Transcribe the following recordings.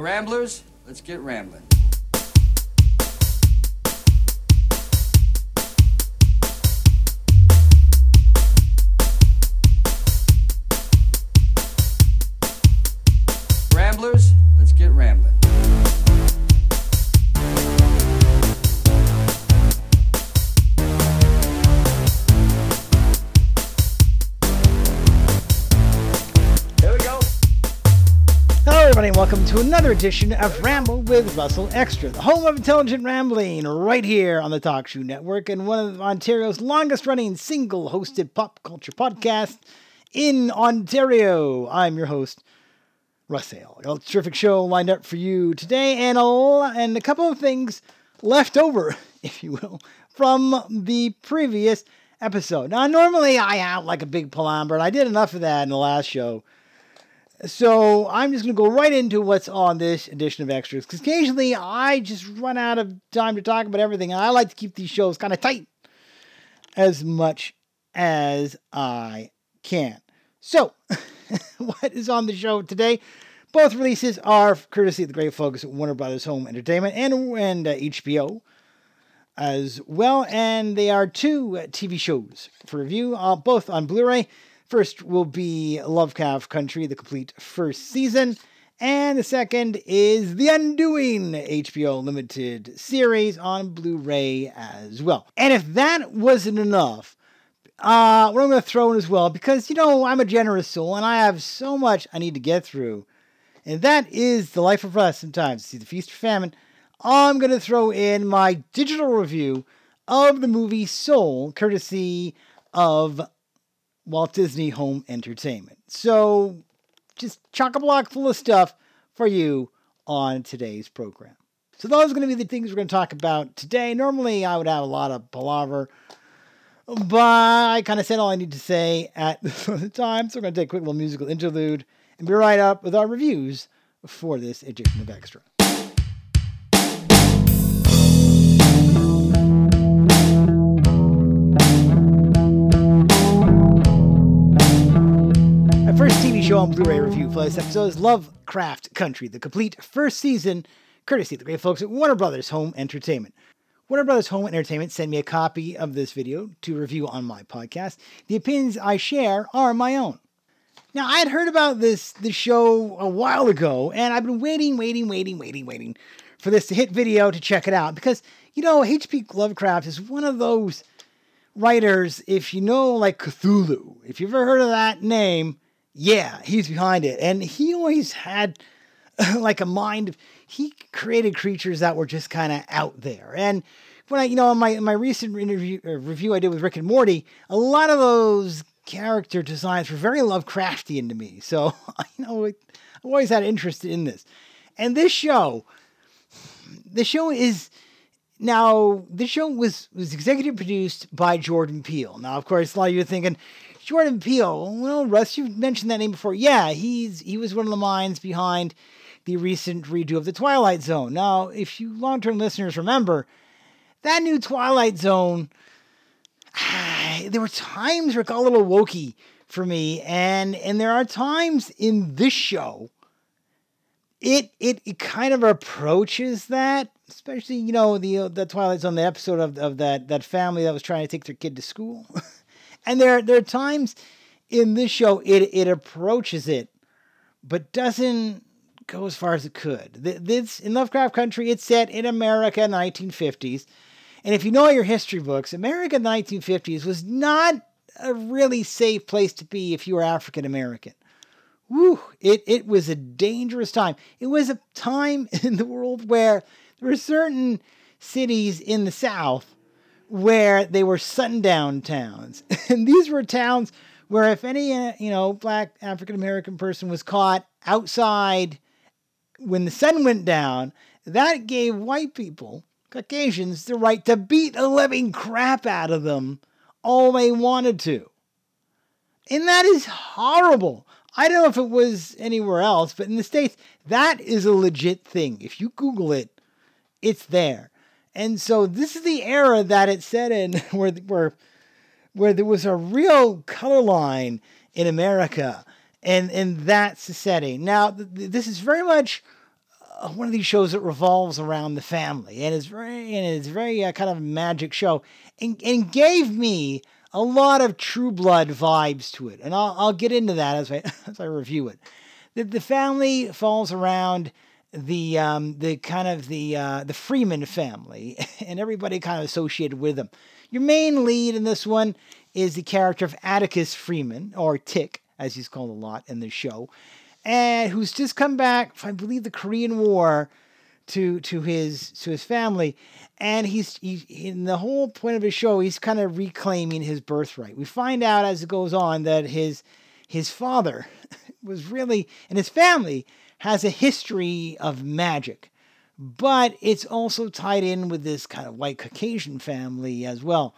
Ramblers, let's get rambling. Ramblers, let's get rambling. Everybody, and welcome to another edition of Ramble with Russell Extra, the home of intelligent rambling, right here on the TalkShoe Network, and one of Ontario's longest running single hosted pop culture podcasts in Ontario. I'm your host, Russell. A terrific show lined up for you today, and a, and a couple of things left over, if you will, from the previous episode. Now, normally I have like a big palaver, and I did enough of that in the last show. So I'm just going to go right into what's on this edition of Extras because occasionally I just run out of time to talk about everything. I like to keep these shows kind of tight as much as I can. So, what is on the show today? Both releases are courtesy of the great folks at Warner Brothers Home Entertainment and, and uh, HBO as well. And they are two uh, TV shows for review, uh, both on Blu ray. First will be Lovecraft Country, the complete first season. And the second is The Undoing, HBO limited series on Blu ray as well. And if that wasn't enough, uh, what I'm going to throw in as well, because, you know, I'm a generous soul and I have so much I need to get through. And that is the life of us sometimes. See the feast or famine. I'm going to throw in my digital review of the movie Soul, courtesy of Walt Disney Home Entertainment. So, just chock a block full of stuff for you on today's program. So, those are going to be the things we're going to talk about today. Normally, I would have a lot of palaver, but I kind of said all I need to say at the time. So, we're going to take a quick little musical interlude and be right up with our reviews for this edition of Extra. First TV show on Blu-ray review for this episode is Lovecraft Country, the complete first season, courtesy of the great folks at Warner Brothers Home Entertainment. Warner Brothers Home Entertainment sent me a copy of this video to review on my podcast. The opinions I share are my own. Now, I had heard about this this show a while ago, and I've been waiting, waiting, waiting, waiting, waiting for this to hit video to check it out because you know H.P. Lovecraft is one of those writers. If you know like Cthulhu, if you've ever heard of that name, yeah, he's behind it, and he always had like a mind. He created creatures that were just kind of out there, and when I, you know, in my in my recent interview uh, review I did with Rick and Morty, a lot of those character designs were very Lovecraftian to me. So you know, I've always had interest in this, and this show, the show is now this show was was executive produced by Jordan Peele. Now, of course, a lot of you are thinking. Jordan Peele, well, Russ, you've mentioned that name before. Yeah, he's he was one of the minds behind the recent redo of the Twilight Zone. Now, if you long-term listeners remember, that new Twilight Zone, there were times where it got a little wokey for me, and and there are times in this show, it it, it kind of approaches that, especially you know the uh, the Twilight Zone, the episode of, of that that family that was trying to take their kid to school, and there there are times in this show it it approaches it, but doesn't go as far as it could. This in Lovecraft Country, it's set in America in the 1950s. And if you know your history books, America in the 1950s was not a really safe place to be if you were African American. Woo, it, it was a dangerous time. It was a time in the world where there were certain cities in the South where they were sundown towns. And these were towns where if any, uh, you know, black African American person was caught outside when the sun went down, that gave white people, Caucasians, the right to beat the living crap out of them all they wanted to. And that is horrible. I don't know if it was anywhere else, but in the States, that is a legit thing. If you Google it, it's there. And so this is the era that it set in where, where, where there was a real color line in America. And, and that's the setting. Now, th- this is very much uh, one of these shows that revolves around the family. And it's very, and it's very uh, kind of a magic show. And, and gave me a lot of True Blood vibes to it, and I'll, I'll get into that as I as I review it. The, the family falls around the um, the kind of the uh, the Freeman family, and everybody kind of associated with them. Your main lead in this one is the character of Atticus Freeman, or Tick, as he's called a lot in the show, and who's just come back, I believe, the Korean War to to his to his family, and he's he, in the whole point of his show he's kind of reclaiming his birthright we find out as it goes on that his his father was really and his family has a history of magic but it's also tied in with this kind of white caucasian family as well.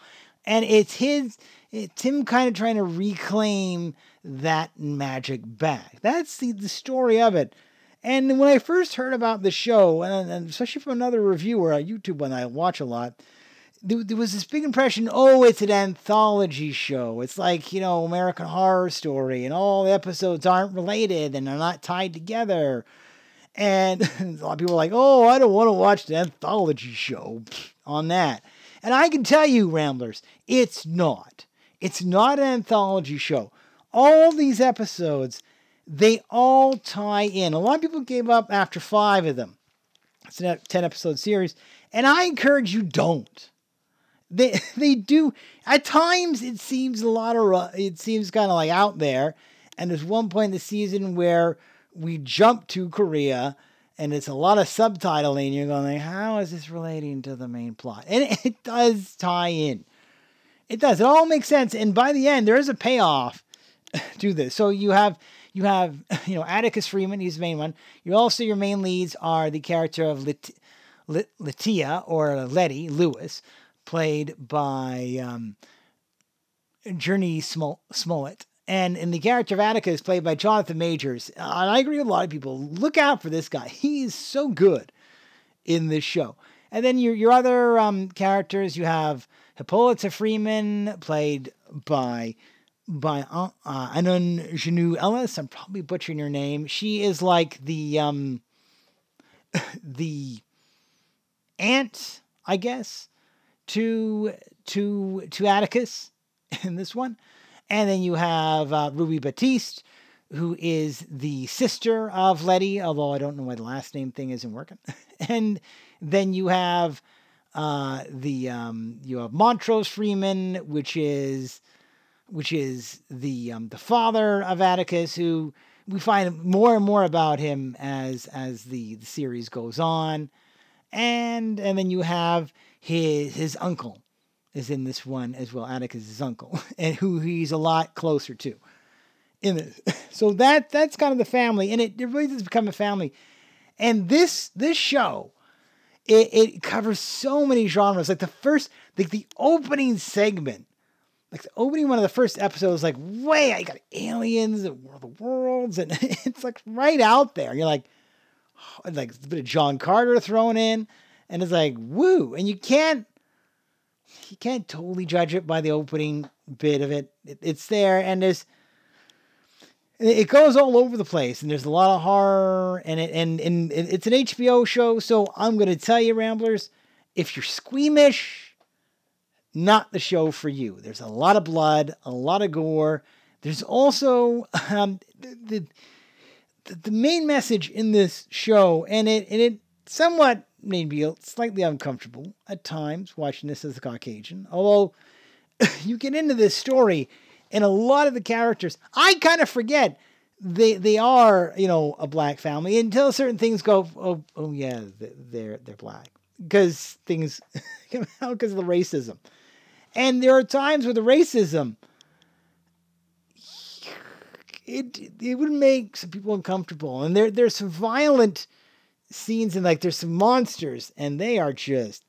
And it's his it's him kind of trying to reclaim that magic back. That's the, the story of it. And when I first heard about the show, and, especially from another reviewer on YouTube when I watch a lot, there, there, was this big impression oh, it's an anthology show. It's like, you know, American Horror Story, and all the episodes aren't related and they're not tied together. And a lot of people are like, oh, I don't want to watch the anthology show on that. And I can tell you, Ramblers, it's not. It's not an anthology show. All these episodes they all tie in. A lot of people gave up after five of them. It's a 10 episode series. And I encourage you don't. They, they do, at times it seems a lot of, it seems kind of like out there. And there's one point in the season where we jump to Korea and it's a lot of subtitling. You're going like, how is this relating to the main plot? And it does tie in. It does. It all makes sense. And by the end, there is a payoff to this. So you have you have, you know, Atticus Freeman, he's the main one. You also, your main leads are the character of Lit- Lit- Latia or Letty Lewis, played by um, Jurnee Smollett. And, and the character of Atticus is played by Jonathan Majors. And I agree with a lot of people. Look out for this guy. He is so good in this show. And then your, your other um, characters, you have Hippolyta Freeman, played by by uh, Anon Janu Ellis. I'm probably butchering her name. She is like the um, the aunt, I guess, to to to Atticus in this one. And then you have uh, Ruby Baptiste, who is the sister of Letty, although I don't know why the last name thing isn't working. and then you have uh, the um, you have Montrose Freeman, which is which is the um, the father of Atticus, who we find more and more about him as as the, the series goes on, and and then you have his his uncle is in this one as well, Atticus's uncle, and who he's a lot closer to. In this. So that that's kind of the family, and it, it really does become a family. And this this show, it, it covers so many genres. Like the first, like the opening segment like the opening one of the first episodes, like, way I got aliens and of Worlds, and it's like right out there. You're like, like a bit of John Carter thrown in, and it's like, woo. And you can't you can't totally judge it by the opening bit of it. it it's there, and there's it goes all over the place, and there's a lot of horror, and it and and it's an HBO show. So I'm gonna tell you, Ramblers, if you're squeamish not the show for you. There's a lot of blood, a lot of gore. There's also um, the, the, the main message in this show, and it and it somewhat made me slightly uncomfortable at times watching this as a Caucasian. Although you get into this story, and a lot of the characters, I kind of forget they they are you know a black family until certain things go oh oh yeah they're they're black because things come out because of the racism and there are times where the racism it it would make some people uncomfortable. And there there's some violent scenes and like there's some monsters and they are just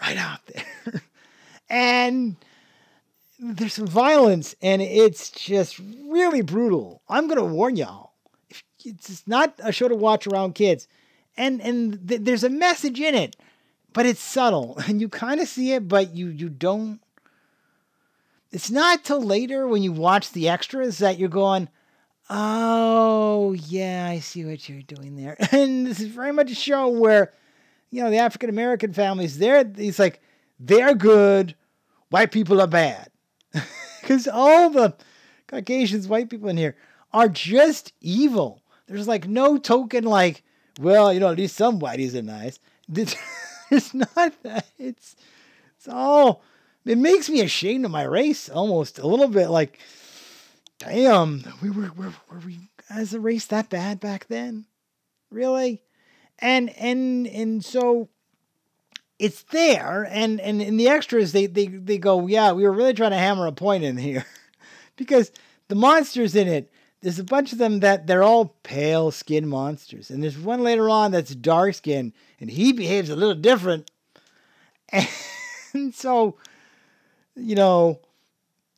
right out there. and there's some violence and it's just really brutal. I'm going to warn y'all. It's not a show to watch around kids. And and th- there's a message in it, but it's subtle and you kind of see it but you you don't it's not till later when you watch the extras that you're going, oh, yeah, I see what you're doing there. And this is very much a show where, you know, the African American families, they're, he's like, they're good, white people are bad. Because all the Caucasians, white people in here are just evil. There's like no token, like, well, you know, at least some whiteys are nice. It's not that. It's, it's all it makes me ashamed of my race almost a little bit like damn we were, were, were we as a race that bad back then? Really? And and and so it's there and and in the extras they they, they go yeah we were really trying to hammer a point in here. Because the monsters in it there's a bunch of them that they're all pale skin monsters and there's one later on that's dark skin and he behaves a little different. And so you know,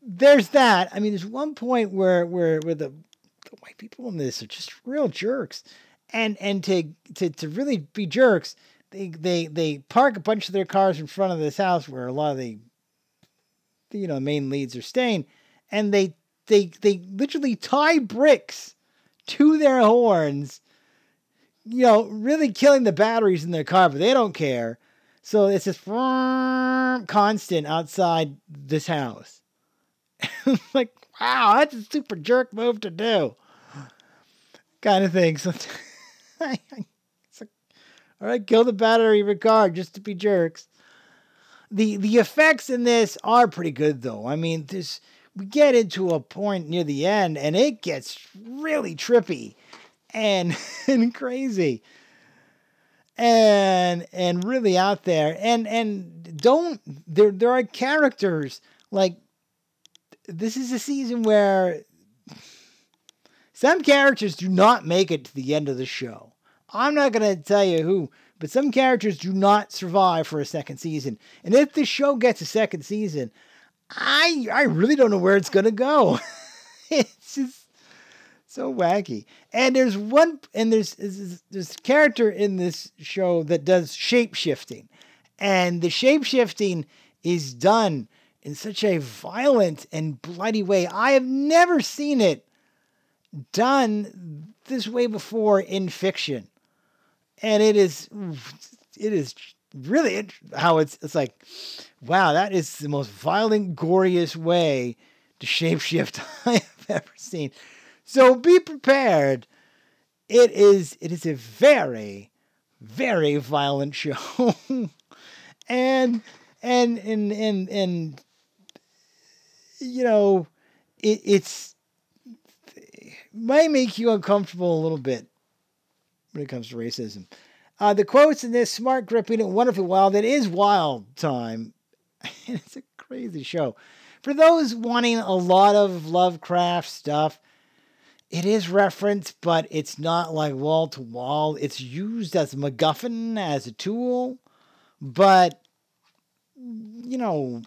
there's that. I mean, there's one point where where where the, the white people in this are just real jerks, and and to to to really be jerks, they they they park a bunch of their cars in front of this house where a lot of the you know main leads are staying, and they they they literally tie bricks to their horns. You know, really killing the batteries in their car, but they don't care. So it's just constant outside this house. like, wow, that's a super jerk move to do. Kind of thing. So it's like, all right, kill the battery regard just to be jerks. The the effects in this are pretty good though. I mean, this we get into a point near the end and it gets really trippy and and crazy and and really out there and and don't there there are characters like this is a season where some characters do not make it to the end of the show. I'm not going to tell you who, but some characters do not survive for a second season. And if the show gets a second season, I I really don't know where it's going to go. it's just so wacky. And there's one, and there's, there's this character in this show that does shape shifting, and the shape shifting is done in such a violent and bloody way. I have never seen it done this way before in fiction, and it is, it is really how it's it's like, wow, that is the most violent, goriest way to shapeshift I have ever seen. So be prepared. It is it is a very very violent show. and and and and and you know it, it's it might make you uncomfortable a little bit when it comes to racism. Uh, the quotes in this smart, gripping, and wonderfully wild. It is wild time. it's a crazy show. For those wanting a lot of Lovecraft stuff, it is referenced, but it's not like wall to wall. It's used as a MacGuffin, as a tool, but you know,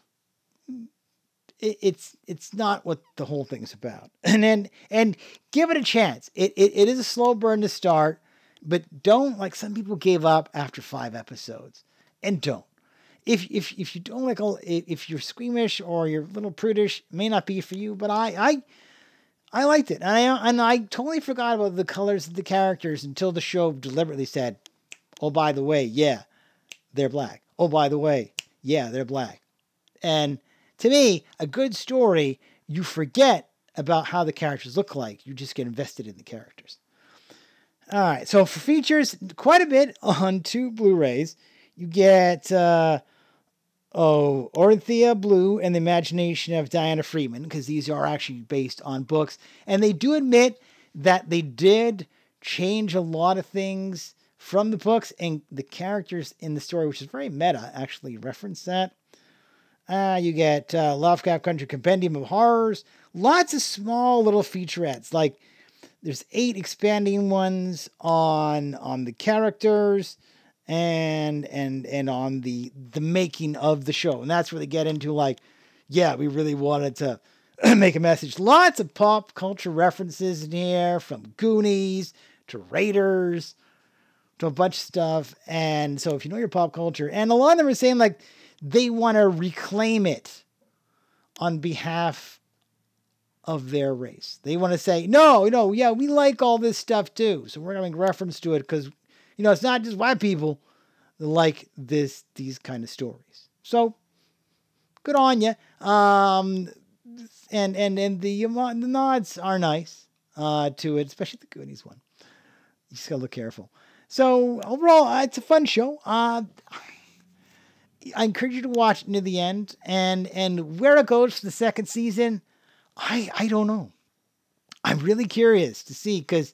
it, it's it's not what the whole thing's about. And then and give it a chance. It, it it is a slow burn to start, but don't like some people gave up after five episodes, and don't. If if if you don't like if you're squeamish or you're a little prudish, it may not be for you. But I I I liked it. And I, and I totally forgot about the colors of the characters until the show deliberately said, oh, by the way, yeah, they're black. Oh, by the way, yeah, they're black. And to me, a good story, you forget about how the characters look like. You just get invested in the characters. All right, so for features, quite a bit on two Blu rays. You get uh, oh, Orithyia Blue and the Imagination of Diana Freeman, because these are actually based on books. And they do admit that they did change a lot of things from the books, and the characters in the story, which is very meta, actually reference that. Uh, you get uh, Lovecraft Country Compendium of Horrors, lots of small little featurettes. Like there's eight expanding ones on on the characters and and and on the the making of the show. And that's where they get into like, yeah, we really wanted to make a message. Lots of pop culture references in here, from Goonies to Raiders to a bunch of stuff. And so if you know your pop culture, and a lot of them are saying like they want to reclaim it on behalf of their race. They want to say, no, no, yeah, we like all this stuff too. So we're going to make reference to it because, you know, it's not just white people like this, these kind of stories. So good on you. Um, and, and, and the, the nods are nice, uh, to it, especially the Goonies one. You just gotta look careful. So overall, uh, it's a fun show. Uh, I encourage you to watch it to the end, and and where it goes for the second season, I I don't know. I'm really curious to see because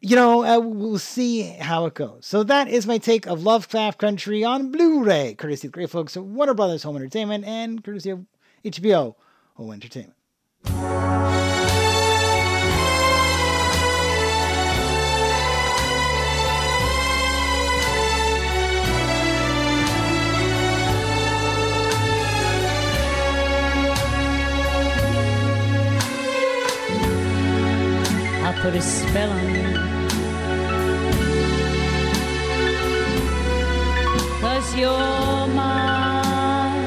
you know uh, we'll see how it goes. So that is my take of Lovecraft Country on Blu-ray, courtesy of the great folks at Warner Brothers Home Entertainment and courtesy of HBO Home Entertainment. Put a spell on you. Cause you're mine.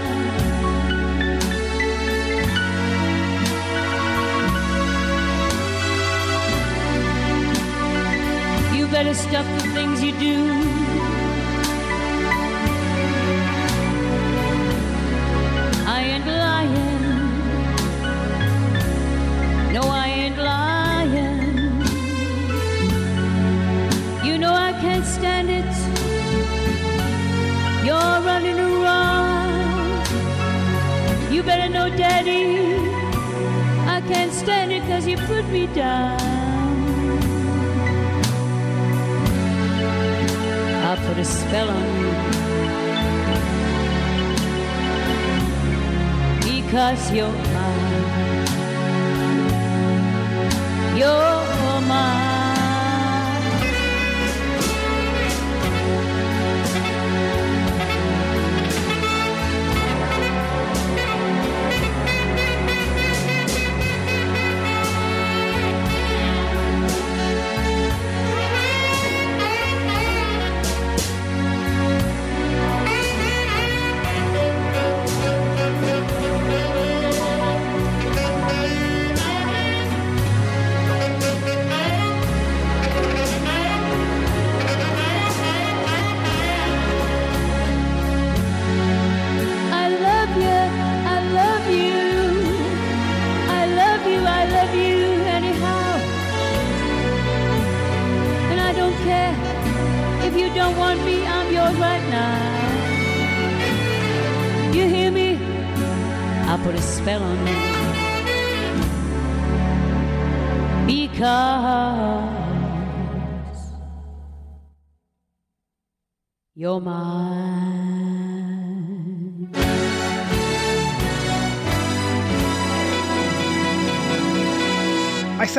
You better stop the things you do. Better know, Daddy. I can't stand it cause you put me down. I put a spell on you. Because you're mine. You're mine.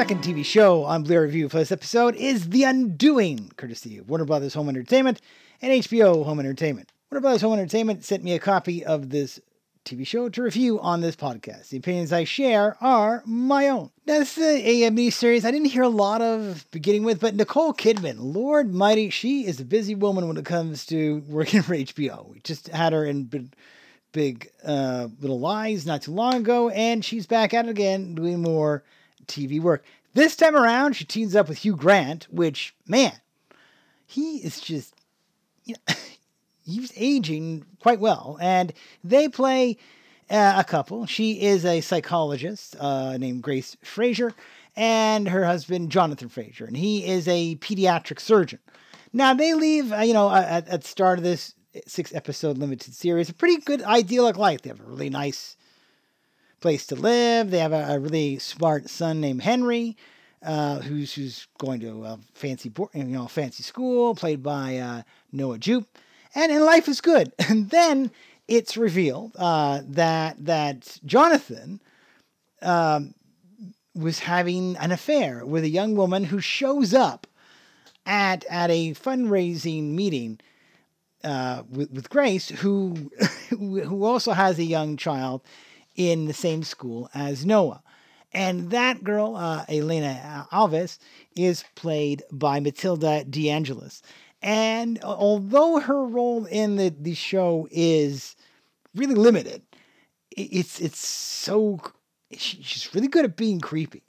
Second TV show on Blu Review for this episode is The Undoing, courtesy of Warner Brothers Home Entertainment and HBO Home Entertainment. Warner Brothers Home Entertainment sent me a copy of this TV show to review on this podcast. The opinions I share are my own. Now, this is a, a miniseries I didn't hear a lot of beginning with, but Nicole Kidman, Lord Mighty, she is a busy woman when it comes to working for HBO. We just had her in big, big uh, Little Lies not too long ago, and she's back at it again doing more TV work. This time around, she teams up with Hugh Grant, which, man, he is just, you know, he's aging quite well. And they play uh, a couple. She is a psychologist uh, named Grace Fraser, and her husband, Jonathan Fraser, and he is a pediatric surgeon. Now, they leave, uh, you know, at, at the start of this six episode limited series, a pretty good idyllic life. They have a really nice place to live. They have a, a really smart son named Henry, uh, who's who's going to a fancy board, you know fancy school, played by uh, Noah Jupe, and and life is good. And then it's revealed uh, that that Jonathan um, was having an affair with a young woman who shows up at at a fundraising meeting uh, with, with Grace, who who also has a young child in the same school as Noah. And that girl, uh, Elena Alves, is played by Matilda De Angelis. And although her role in the, the show is really limited, it's it's so she's really good at being creepy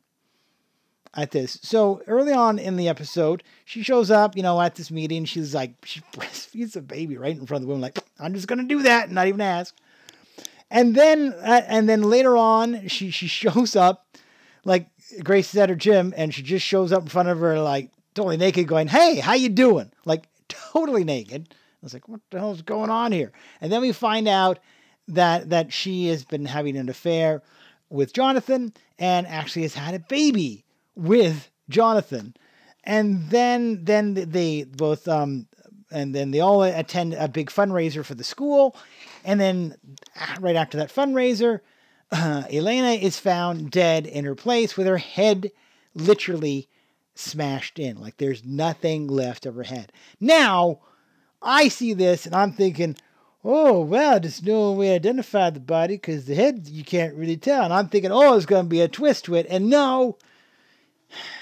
at this. So early on in the episode, she shows up, you know, at this meeting. She's like, she breastfeeds a baby right in front of the woman, like, I'm just gonna do that, and not even ask. And then, uh, and then later on, she she shows up, like Grace is at her gym, and she just shows up in front of her, like totally naked, going, "Hey, how you doing?" Like totally naked. I was like, "What the hell is going on here?" And then we find out that that she has been having an affair with Jonathan, and actually has had a baby with Jonathan. And then then they both um and then they all attend a big fundraiser for the school. And then right after that fundraiser, uh, Elena is found dead in her place with her head literally smashed in. Like there's nothing left of her head. Now, I see this and I'm thinking, oh, well, there's no way to identify the body because the head you can't really tell. And I'm thinking, oh, there's going to be a twist to it. And no,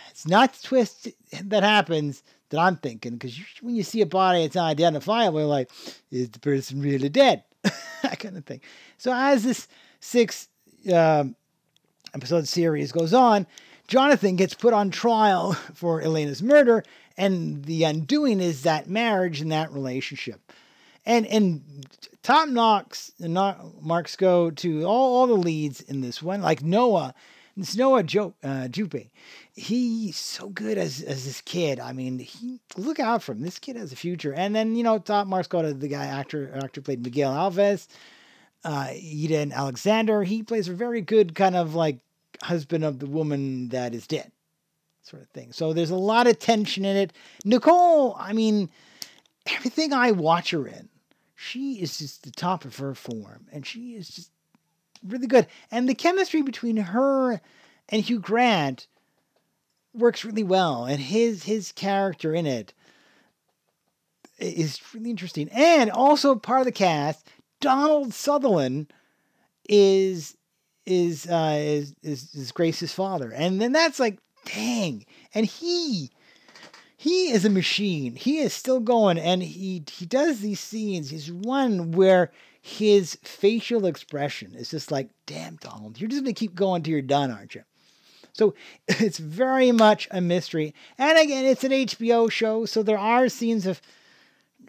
it's not the twist that happens that I'm thinking because when you see a body, it's unidentifiable. You're like, is the person really dead? that kind of thing. So as this six um, episode series goes on, Jonathan gets put on trial for Elena's murder, and the undoing is that marriage and that relationship. And and top knocks and marks go to all, all the leads in this one, like Noah. It's Noah jo- uh, Jupe he's so good as as this kid. I mean, he look out for him. This kid has a future. And then you know, top to the guy actor actor played Miguel Alves, uh, Eden Alexander. He plays a very good kind of like husband of the woman that is dead, sort of thing. So there's a lot of tension in it. Nicole, I mean, everything I watch her in, she is just the top of her form, and she is just really good. And the chemistry between her and Hugh Grant works really well, and his his character in it is really interesting. And also part of the cast, Donald Sutherland is is uh, is, is is Grace's father, and then that's like, dang, and he he is a machine. He is still going, and he he does these scenes. He's one where his facial expression is just like, damn, Donald, you're just gonna keep going till you're done, aren't you? So it's very much a mystery. And again, it's an HBO show, so there are scenes of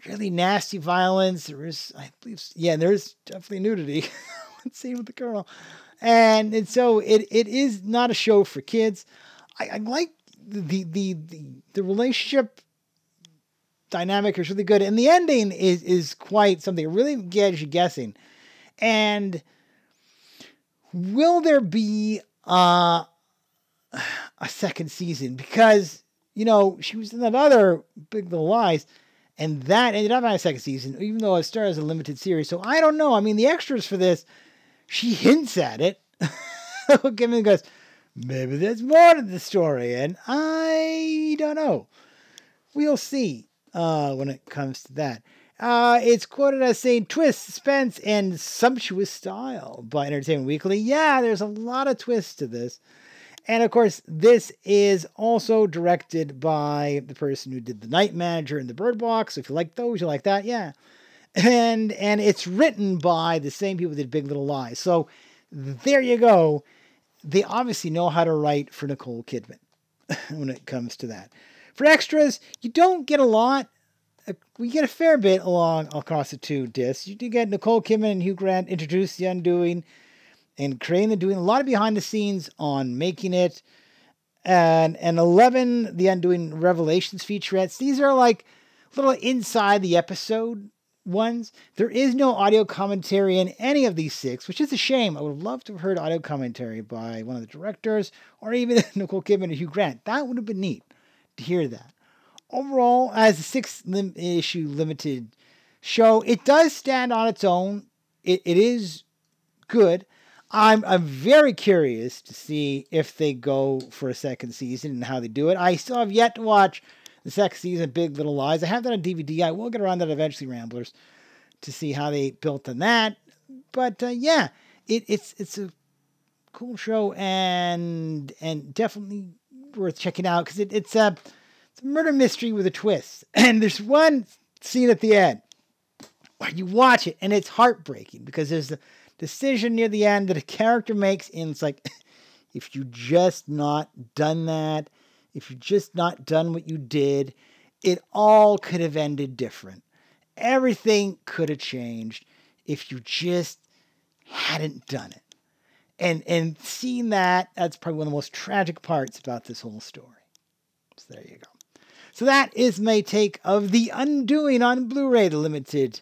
really nasty violence. There is, I believe, yeah, there's definitely nudity. One scene with the girl. And, and so it, it is not a show for kids. I, I like the, the, the, the relationship dynamic is really good. And the ending is, is quite something. It really gets you guessing. And will there be uh, a second season because you know she was in that other Big Little Lies, and that ended up on a second season, even though it started as a limited series. So I don't know. I mean, the extras for this, she hints at it. Given goes, maybe there's more to the story, and I don't know. We'll see uh, when it comes to that. Uh, it's quoted as saying twist, suspense, and sumptuous style by Entertainment Weekly. Yeah, there's a lot of twists to this. And of course, this is also directed by the person who did The Night Manager and The Bird Box. So if you like those, you like that, yeah. And and it's written by the same people that did Big Little Lies. So there you go. They obviously know how to write for Nicole Kidman when it comes to that. For extras, you don't get a lot. Uh, we get a fair bit along across the two discs. You do get Nicole Kidman and Hugh Grant introduce the undoing and creating and doing a lot of behind the scenes on making it. And and 11, the Undoing Revelations featurettes. These are like little inside the episode ones. There is no audio commentary in any of these six, which is a shame. I would love to have heard audio commentary by one of the directors or even Nicole Kidman or Hugh Grant. That would have been neat to hear that. Overall, as a six lim- issue limited show, it does stand on its own. It, it is good. I'm I'm very curious to see if they go for a second season and how they do it. I still have yet to watch the second season Big Little Lies. I have that on DVD. I will get around that eventually, Ramblers, to see how they built on that. But uh, yeah, it, it's it's a cool show and and definitely worth checking out because it, it's a it's a murder mystery with a twist. And there's one scene at the end where you watch it and it's heartbreaking because there's a decision near the end that a character makes and it's like if you just not done that if you just not done what you did it all could have ended different. Everything could have changed if you just hadn't done it. And and seeing that that's probably one of the most tragic parts about this whole story. So there you go. So that is my take of the undoing on blu-ray the limited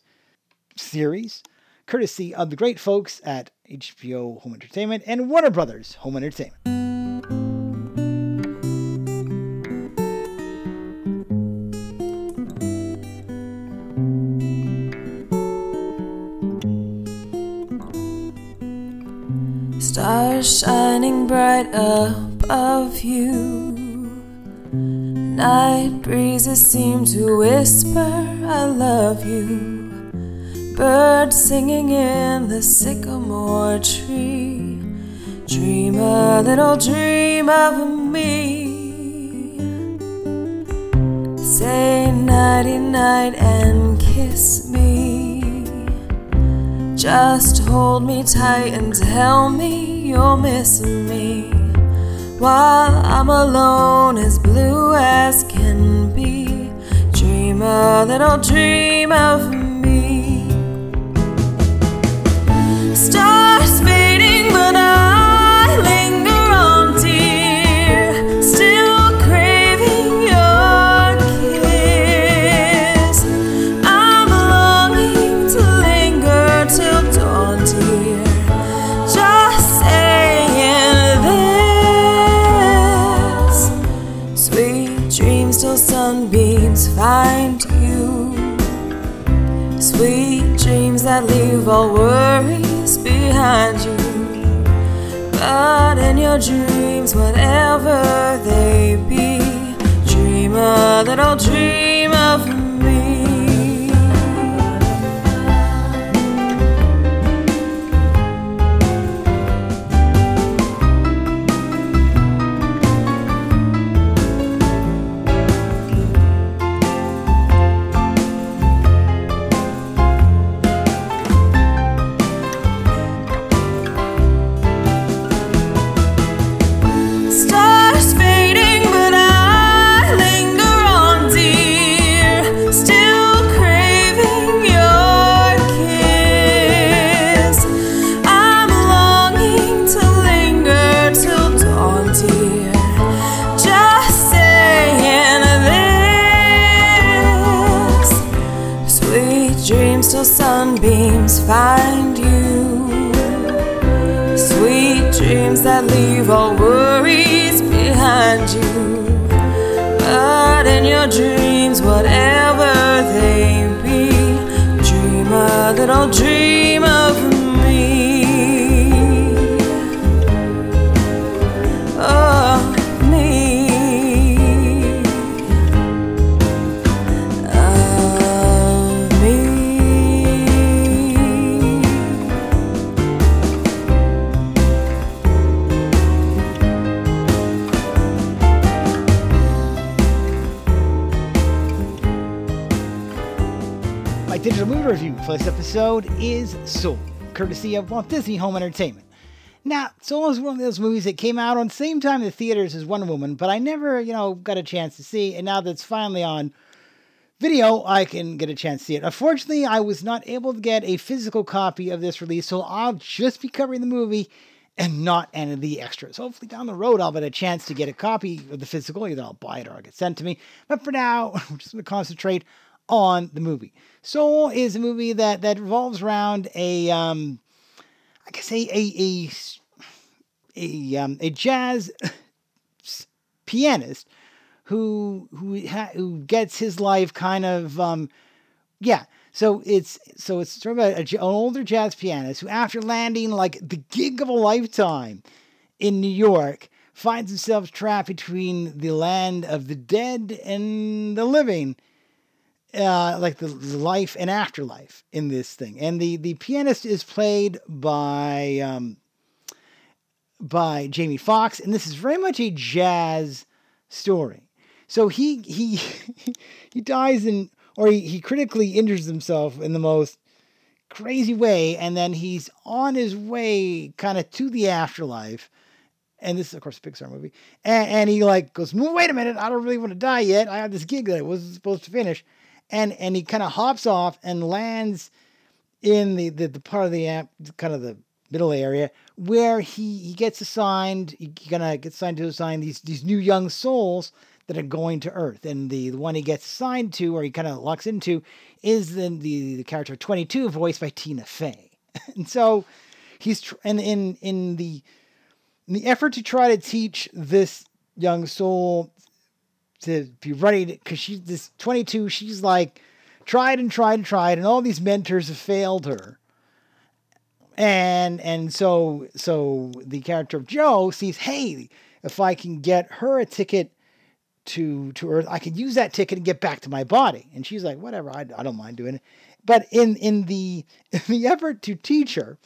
series courtesy of the great folks at HBO Home Entertainment and Warner Brothers Home Entertainment. Stars shining bright above you. Night breezes seem to whisper, I love you. Birds singing in the sycamore tree. Dream a little dream of me. Say nighty night and kiss me. Just hold me tight and tell me you'll miss me. While I'm alone, as blue as can be. Dream a little dream of me. Sunbeams find you. Sweet dreams that leave all worries behind you. But in your dreams, whatever they be, dream a little dream of me. My digital movie review for this episode is Soul, courtesy of Walt Disney Home Entertainment. Now, Soul is one of those movies that came out on the same time in the theaters as Wonder Woman, but I never, you know, got a chance to see. And now that's finally on video, I can get a chance to see it. Unfortunately, I was not able to get a physical copy of this release, so I'll just be covering the movie and not any of the extras. Hopefully, down the road, I'll get a chance to get a copy of the physical. Either I'll buy it or I'll get sent to me. But for now, I'm just going to concentrate on the movie. Soul is a movie that that revolves around a, um, I guess a a a a, um, a jazz pianist who who ha- who gets his life kind of um, yeah So it's so it's sort of a, an older jazz pianist who, after landing like the gig of a lifetime in New York, finds himself trapped between the land of the dead and the living, uh, like the, life and afterlife in this thing. And the the pianist is played by um, by Jamie Foxx, and this is very much a jazz story. So he he he dies in or he, he critically injures himself in the most crazy way, and then he's on his way kind of to the afterlife. And this is of course a Pixar movie. And, and he like goes, wait a minute, I don't really want to die yet. I have this gig that I wasn't supposed to finish. And and he kind of hops off and lands in the, the, the part of the amp, kind of the middle area, where he, he gets assigned, he gonna get assigned to assign these these new young souls that are going to Earth. And the, the one he gets assigned to, or he kind of locks into, is the, the, character 22, voiced by Tina Fey. and so he's, tr- and in, in the, in the effort to try to teach this young soul to be ready, because she's this 22, she's like tried and tried and tried, and all these mentors have failed her. And and so so the character of Joe sees, hey, if I can get her a ticket to to Earth, I could use that ticket and get back to my body. And she's like, whatever, I, I don't mind doing it. But in in the in the effort to teach her,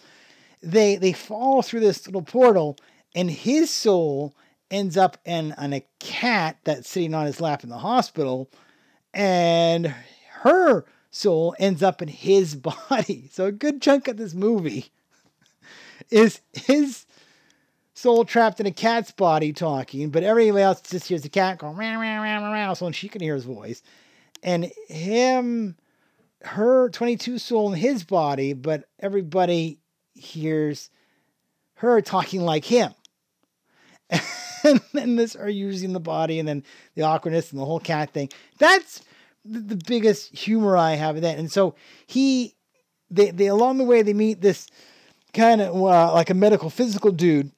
they they fall through this little portal, and his soul ends up in on a cat that's sitting on his lap in the hospital, and her soul ends up in his body. So a good chunk of this movie is his soul trapped in a cat's body talking, but everybody else just hears the cat going meow meow meow meow, so she can hear his voice, and him, her twenty two soul in his body, but everybody hears her talking like him. and then this are using the body and then the awkwardness and the whole cat thing. That's the, biggest humor I have in that. And so he, they, they along the way they meet this kind of uh, like a medical physical dude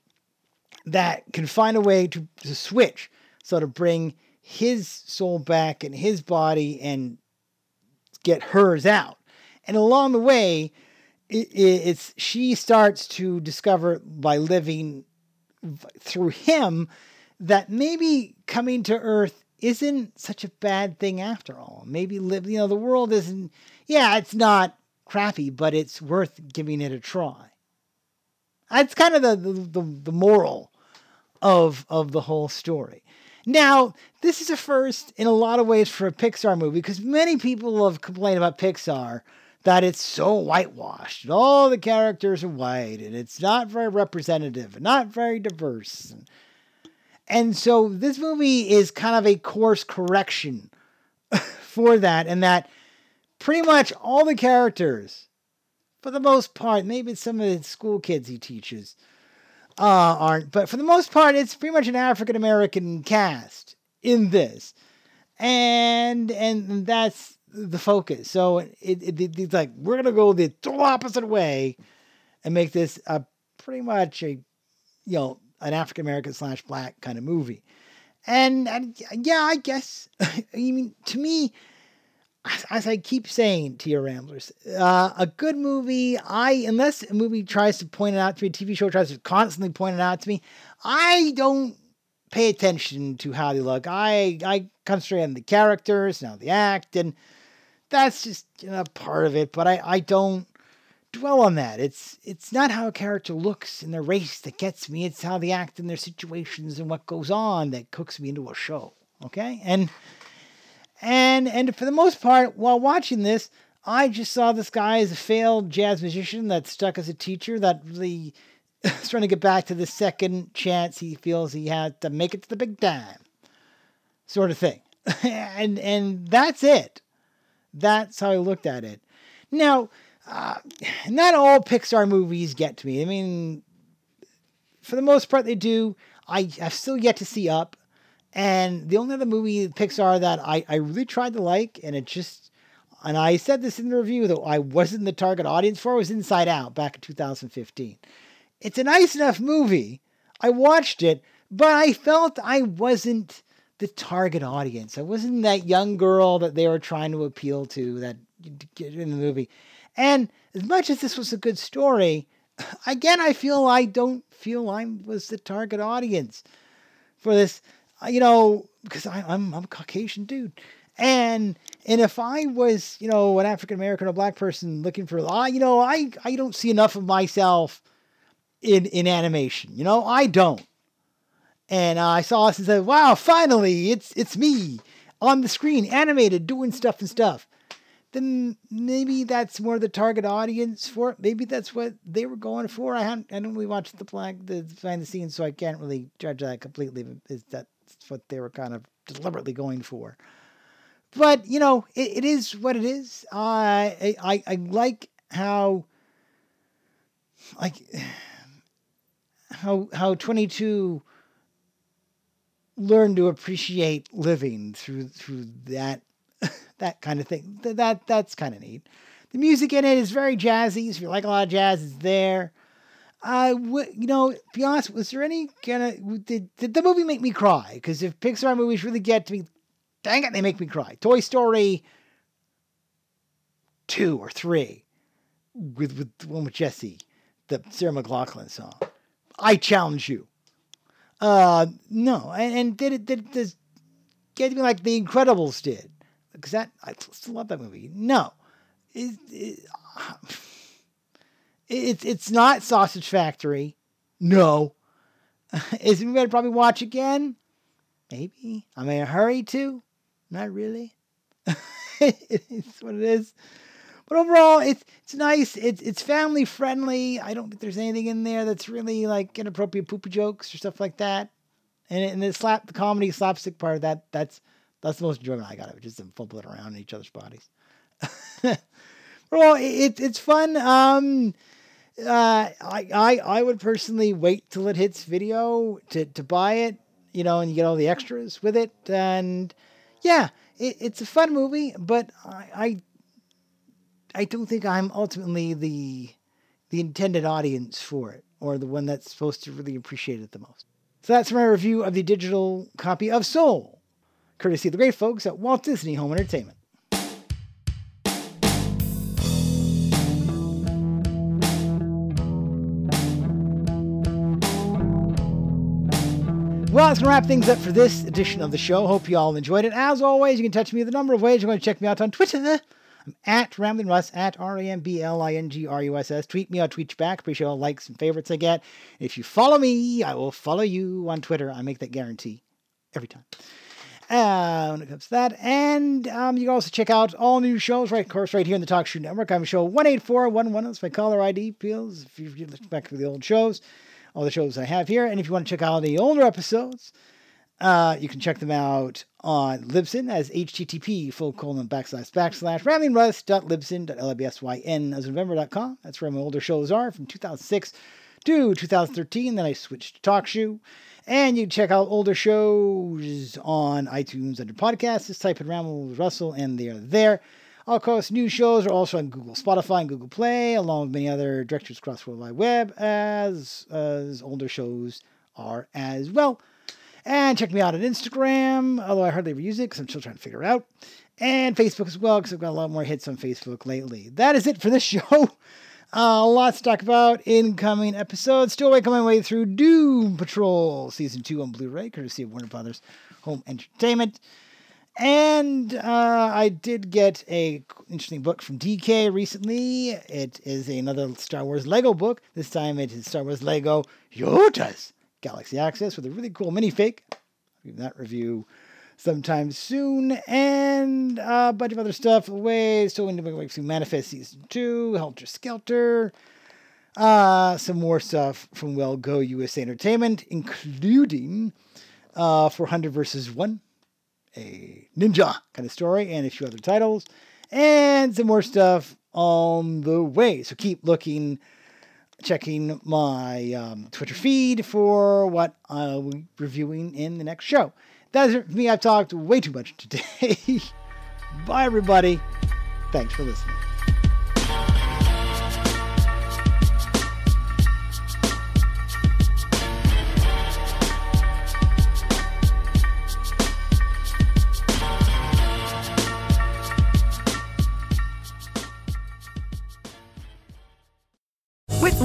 that can find a way to, to switch, so to bring his soul back in his body and get hers out. And along the way, it, it's she starts to discover by living through him that maybe coming to Earth isn't such a bad thing after all. Maybe live, you know, the world isn't. Yeah, it's not crappy, but it's worth giving it a try. That's kind of the the, the, the moral of of the whole story. Now, this is a first in a lot of ways for a Pixar movie because many people have complained about Pixar that it's so whitewashed. And all the characters are white and it's not very representative and not very diverse. And, so this movie is kind of a course correction for that, and that pretty much all the characters, for the most part, maybe some of the school kids he teaches, uh, aren't, but for the most part, it's pretty much an African American cast in this, and and that's the focus. So it, it, it's like we're gonna go the total opposite way, and make this a pretty much a you know an African American slash black kind of movie, and, and yeah, I guess I mean to me. As I keep saying to your ramblers, uh, a good movie, I unless a movie tries to point it out to me, a TV show tries to constantly point it out to me, I don't pay attention to how they look. I I concentrate on the characters, now the act, and that's just know, part of it. But I I don't dwell on that. It's it's not how a character looks in their race that gets me. It's how they act in their situations and what goes on that cooks me into a show. Okay, and and and for the most part, while watching this, I just saw this guy as a failed jazz musician that stuck as a teacher that really is trying to get back to the second chance he feels he had to make it to the big time, sort of thing. and and that's it. That's how I looked at it. Now, uh, not all Pixar movies get to me. I mean, for the most part, they do. I have still yet to see Up, and the only other movie Pixar that I, I really tried to like, and it just, and I said this in the review that I wasn't the target audience for, was Inside Out back in 2015. It's a nice enough movie. I watched it, but I felt I wasn't the target audience. I wasn't that young girl that they were trying to appeal to that in the movie. And as much as this was a good story, again, I feel I don't feel I was the target audience for this. Uh, You know, because I, I'm I'm a Caucasian dude, and and if I was you know an African American or black person looking for, I you know I I don't see enough of myself in in animation. You know, I don't. And uh, I saw this and said, "Wow, finally, it's it's me on the screen, animated, doing stuff and stuff." Then maybe that's more the target audience for it. Maybe that's what they were going for. I haven't, I don't really watch the the behind the scenes, so I can't really judge that completely. Is that's what they were kind of deliberately going for? But you know, it, it is what it is. I I I like how like how how 22 learn to appreciate living through through that that kind of thing. Th- That that's kind of neat. The music in it is very jazzy. So if you like a lot of jazz, it's there. I would, you know, be honest. Was there any kind of did did the movie make me cry? Because if Pixar movies really get to me, dang it, they make me cry. Toy Story two or three, with with the one with Jesse, the Sarah McLachlan song. I challenge you. Uh, no, and, and did it did does get me like The Incredibles did? Because that I still love that movie. No, it, it, it's it's not Sausage Factory. No, is it movie I'd probably watch again? Maybe. I'm in a hurry to. Not really. it's what it is. But overall, it's it's nice. It's it's family friendly. I don't think there's anything in there that's really like inappropriate poopy jokes or stuff like that. And and the slap the comedy slapstick part of that that's that's the most enjoyment I got of it. Just them fumbling around in each other's bodies. well, it, it's fun. Um, uh, I, I I would personally wait till it hits video to to buy it. You know, and you get all the extras with it. And yeah, it, it's a fun movie, but I, I I don't think I'm ultimately the the intended audience for it, or the one that's supposed to really appreciate it the most. So that's my review of the digital copy of Soul, courtesy of the great folks at Walt Disney Home Entertainment. Well, that's going to wrap things up for this edition of the show. Hope you all enjoyed it. As always, you can touch me the number of ways. You're going to check me out on Twitter. I'm at Rambling Russ, at R A M B L I N G R U S S. Tweet me, I'll tweet back. Appreciate all the likes and favorites I get. If you follow me, I will follow you on Twitter. I make that guarantee every time. Uh, when it comes to that. And um, you can also check out all new shows, right? Of course, right here in the TalkShoe Network. I'm show 18411. That's my caller ID. Feels if you look back to the old shows, all the shows I have here. And if you want to check out the older episodes, uh, you can check them out on Libsyn as http full colon backslash backslash ramblingruss.libsyn.lbsyn as November.com. That's where my older shows are from 2006 to 2013. Then I switched to TalkShoe. And you can check out older shows on iTunes under podcasts. Just type in Ramble Russell and they are there. Of course, new shows are also on Google, Spotify, and Google Play, along with many other directories across the World Wide Web, as, as older shows are as well. And check me out on Instagram, although I hardly ever use it because I'm still trying to figure out. And Facebook as well, because I've got a lot more hits on Facebook lately. That is it for this show. Uh, lots to talk about incoming episodes. Still making my way through Doom Patrol Season 2 on Blu ray, courtesy of Warner Brothers Home Entertainment. And uh, I did get a interesting book from DK recently. It is another Star Wars Lego book. This time it is Star Wars Lego Yoda's Galaxy Atlas with a really cool minifig. I'll give that review sometime soon. And a bunch of other stuff. Away, still into my way through Manifest Season 2, Helter Skelter. Uh, some more stuff from Well Go USA Entertainment, including uh, 400 versus 1, a ninja kind of story, and a few other titles. And some more stuff on the way. So keep looking checking my um, Twitter feed for what I'll be reviewing in the next show. That's it for me. I've talked way too much today. Bye, everybody. Thanks for listening.